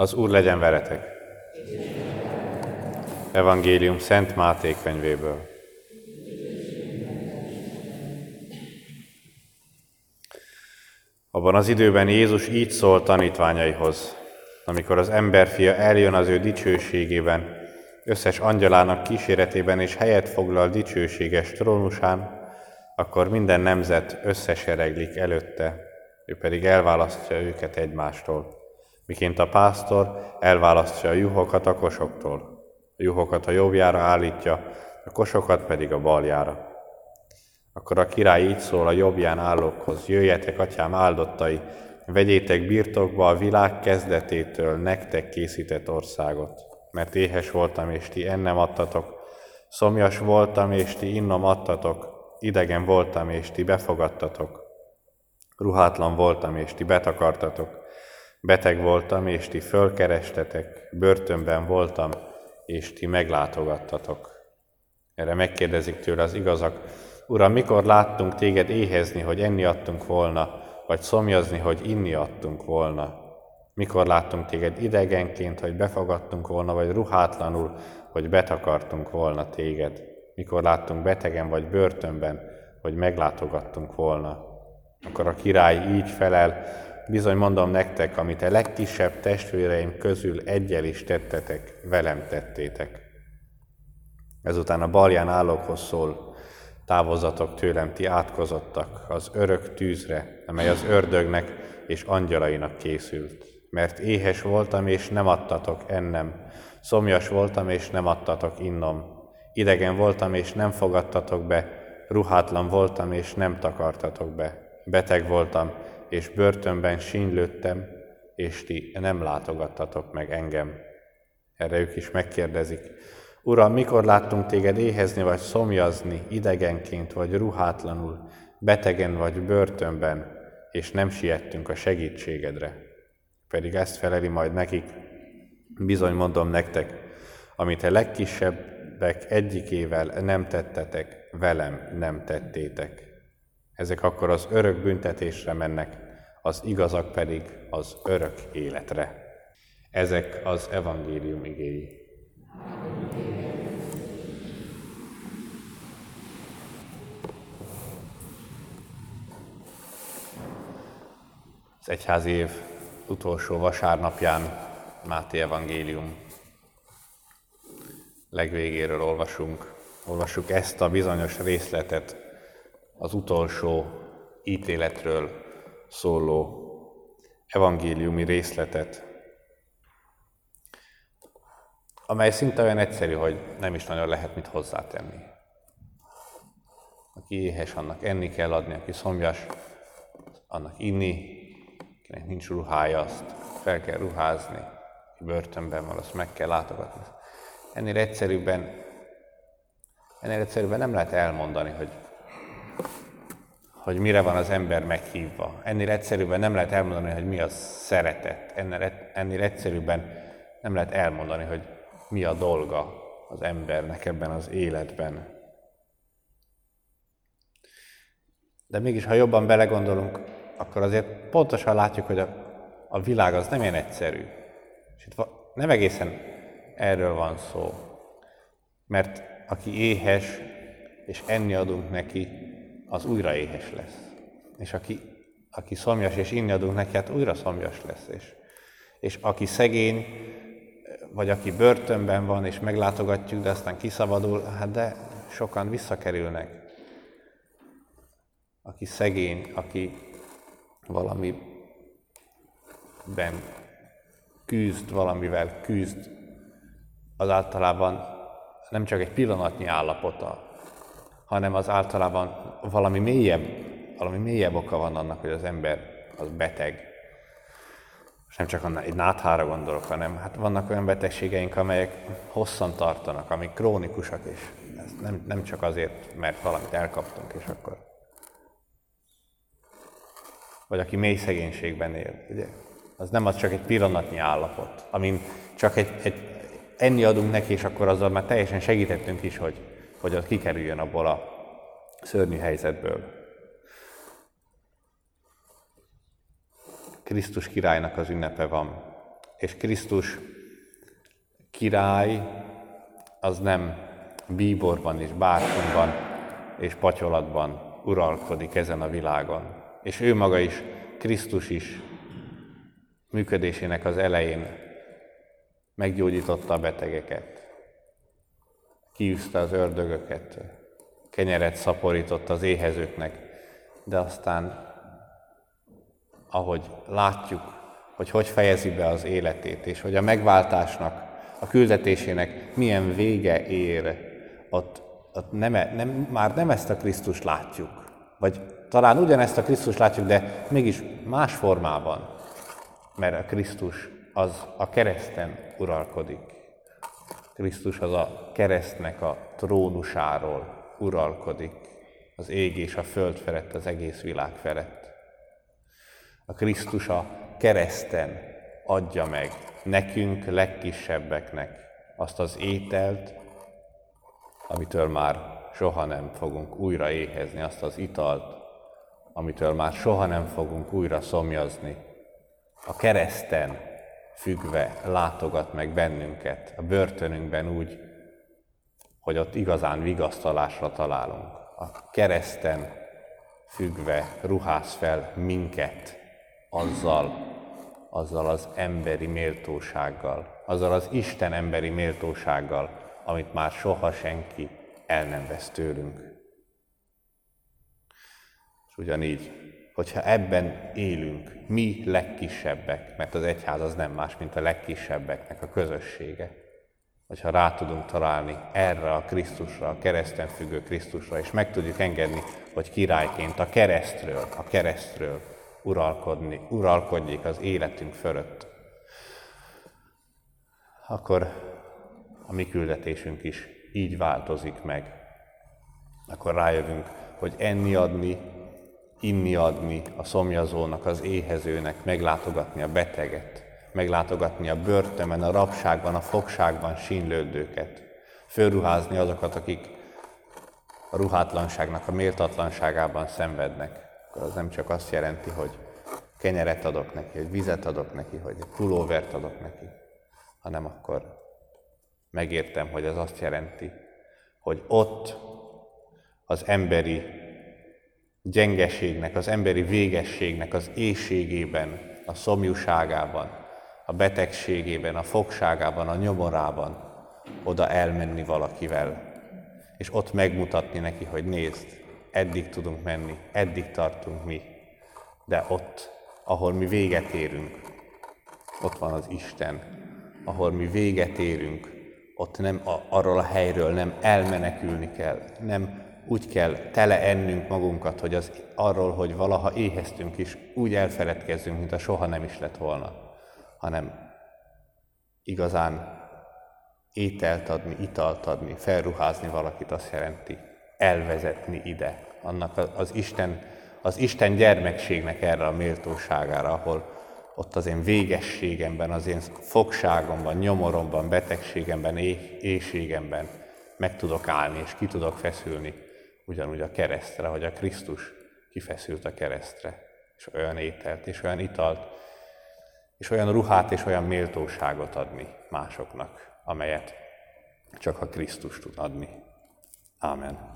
Az Úr legyen veletek! Evangélium Szent Máté könyvéből. Abban az időben Jézus így szólt tanítványaihoz, amikor az emberfia eljön az ő dicsőségében, összes angyalának kíséretében és helyet foglal dicsőséges trónusán, akkor minden nemzet összesereglik előtte, ő pedig elválasztja őket egymástól miként a pásztor elválasztja a juhokat a kosoktól. A juhokat a jobbjára állítja, a kosokat pedig a baljára. Akkor a király így szól a jobbján állókhoz, jöjjetek, atyám áldottai, vegyétek birtokba a világ kezdetétől nektek készített országot. Mert éhes voltam, és ti ennem adtatok, szomjas voltam, és ti innom adtatok, idegen voltam, és ti befogadtatok, ruhátlan voltam, és ti betakartatok, Beteg voltam, és ti fölkerestetek, börtönben voltam, és ti meglátogattatok. Erre megkérdezik tőle az igazak, Uram, mikor láttunk téged éhezni, hogy enni adtunk volna, vagy szomjazni, hogy inni adtunk volna? Mikor láttunk téged idegenként, hogy befogadtunk volna, vagy ruhátlanul, hogy betakartunk volna téged? Mikor láttunk betegen vagy börtönben, hogy meglátogattunk volna? Akkor a király így felel, Bizony mondom nektek, amit a legkisebb testvéreim közül egyel is tettetek, velem tettétek. Ezután a balján állókhoz szól, távozatok tőlem, ti átkozottak az örök tűzre, amely az ördögnek és angyalainak készült. Mert éhes voltam, és nem adtatok ennem, szomjas voltam, és nem adtatok innom, idegen voltam, és nem fogadtatok be, ruhátlan voltam, és nem takartatok be, beteg voltam, és börtönben sínylődtem, és ti nem látogattatok meg engem. Erre ők is megkérdezik, Uram, mikor láttunk téged éhezni vagy szomjazni, idegenként vagy ruhátlanul, betegen vagy börtönben, és nem siettünk a segítségedre? Pedig ezt feleli majd nekik, bizony mondom nektek, amit a legkisebbek egyikével nem tettetek, velem nem tettétek. Ezek akkor az örök büntetésre mennek, az igazak pedig az örök életre. Ezek az evangélium igéi. Az egyházi év utolsó vasárnapján Máté evangélium legvégéről olvasunk. Olvassuk ezt a bizonyos részletet, az utolsó ítéletről szóló evangéliumi részletet, amely szinte olyan egyszerű, hogy nem is nagyon lehet mit hozzátenni. Aki éhes, annak enni kell adni, aki szomjas, annak inni, akinek nincs ruhája, azt fel kell ruházni, aki börtönben van, azt meg kell látogatni. Ennél egyszerűbben, ennél egyszerűbben nem lehet elmondani, hogy hogy mire van az ember meghívva. Ennél egyszerűbben nem lehet elmondani, hogy mi a szeretet. Ennél, ennél egyszerűbben nem lehet elmondani, hogy mi a dolga az embernek ebben az életben. De mégis, ha jobban belegondolunk, akkor azért pontosan látjuk, hogy a, a világ az nem ilyen egyszerű. És itt nem egészen erről van szó. Mert aki éhes, és enni adunk neki, az újra éhes lesz. És aki, aki szomjas és inni adunk neki, hát újra szomjas lesz. És, és aki szegény, vagy aki börtönben van, és meglátogatjuk, de aztán kiszabadul, hát de sokan visszakerülnek. Aki szegény, aki valamiben küzd, valamivel küzd, az általában nem csak egy pillanatnyi állapota, hanem az általában valami mélyebb, valami mélyebb oka van annak, hogy az ember az beteg. És nem csak egy náthára gondolok, hanem hát vannak olyan betegségeink, amelyek hosszan tartanak, amik krónikusak, és ez nem, nem csak azért, mert valamit elkaptunk, és akkor. Vagy aki mély szegénységben él, ugye? Az nem az csak egy pillanatnyi állapot, amin csak egy, egy enni adunk neki, és akkor azzal már teljesen segítettünk is, hogy, hogy az kikerüljön abból a szörnyű helyzetből. Krisztus királynak az ünnepe van, És Krisztus király az nem bíborban és bártonban és patyolatban uralkodik ezen a világon. És ő maga is, Krisztus is működésének az elején meggyógyította a betegeket, kiűzte az ördögöket, kenyeret szaporított az éhezőknek, de aztán, ahogy látjuk, hogy hogy fejezi be az életét, és hogy a megváltásnak, a küldetésének milyen vége ér, ott, ott nem, e, nem, már nem ezt a Krisztus látjuk, vagy talán ugyanezt a Krisztus látjuk, de mégis más formában, mert a Krisztus az a kereszten uralkodik. Krisztus az a keresztnek a trónusáról uralkodik, az ég és a föld felett, az egész világ felett. A Krisztus a kereszten adja meg nekünk, legkisebbeknek azt az ételt, amitől már soha nem fogunk újra éhezni, azt az italt, amitől már soha nem fogunk újra szomjazni. A kereszten függve látogat meg bennünket, a börtönünkben úgy, hogy ott igazán vigasztalásra találunk. A kereszten függve ruház fel minket azzal, azzal az emberi méltósággal, azzal az Isten emberi méltósággal, amit már soha senki el nem vesz tőlünk. És ugyanígy, hogyha ebben élünk, mi legkisebbek, mert az egyház az nem más, mint a legkisebbeknek a közössége, hogyha rá tudunk találni erre a Krisztusra, a kereszten függő Krisztusra, és meg tudjuk engedni, hogy királyként a keresztről, a keresztről uralkodni, uralkodjék az életünk fölött, akkor a mi küldetésünk is így változik meg. Akkor rájövünk, hogy enni adni, inni adni a szomjazónak, az éhezőnek, meglátogatni a beteget, meglátogatni a börtönben, a rabságban, a fogságban sínlődőket, fölruházni azokat, akik a ruhátlanságnak, a méltatlanságában szenvednek. Akkor az nem csak azt jelenti, hogy kenyeret adok neki, hogy vizet adok neki, hogy egy pulóvert adok neki, hanem akkor megértem, hogy ez azt jelenti, hogy ott az emberi gyengeségnek, az emberi végességnek az éjségében, a szomjúságában, a betegségében, a fogságában, a nyomorában oda elmenni valakivel, és ott megmutatni neki, hogy nézd, eddig tudunk menni, eddig tartunk mi, de ott, ahol mi véget érünk, ott van az Isten, ahol mi véget érünk, ott nem a, arról a helyről nem elmenekülni kell, nem úgy kell tele ennünk magunkat, hogy az arról, hogy valaha éheztünk is, úgy elfeledkezzünk, mint a soha nem is lett volna, hanem igazán ételt adni, italt adni, felruházni valakit azt jelenti, elvezetni ide, annak az Isten, az Isten gyermekségnek erre a méltóságára, ahol ott az én végességemben, az én fogságomban, nyomoromban, betegségemben, éjségemben meg tudok állni, és ki tudok feszülni, ugyanúgy a keresztre, hogy a Krisztus kifeszült a keresztre, és olyan ételt, és olyan italt, és olyan ruhát, és olyan méltóságot adni másoknak, amelyet csak a Krisztus tud adni. Amen.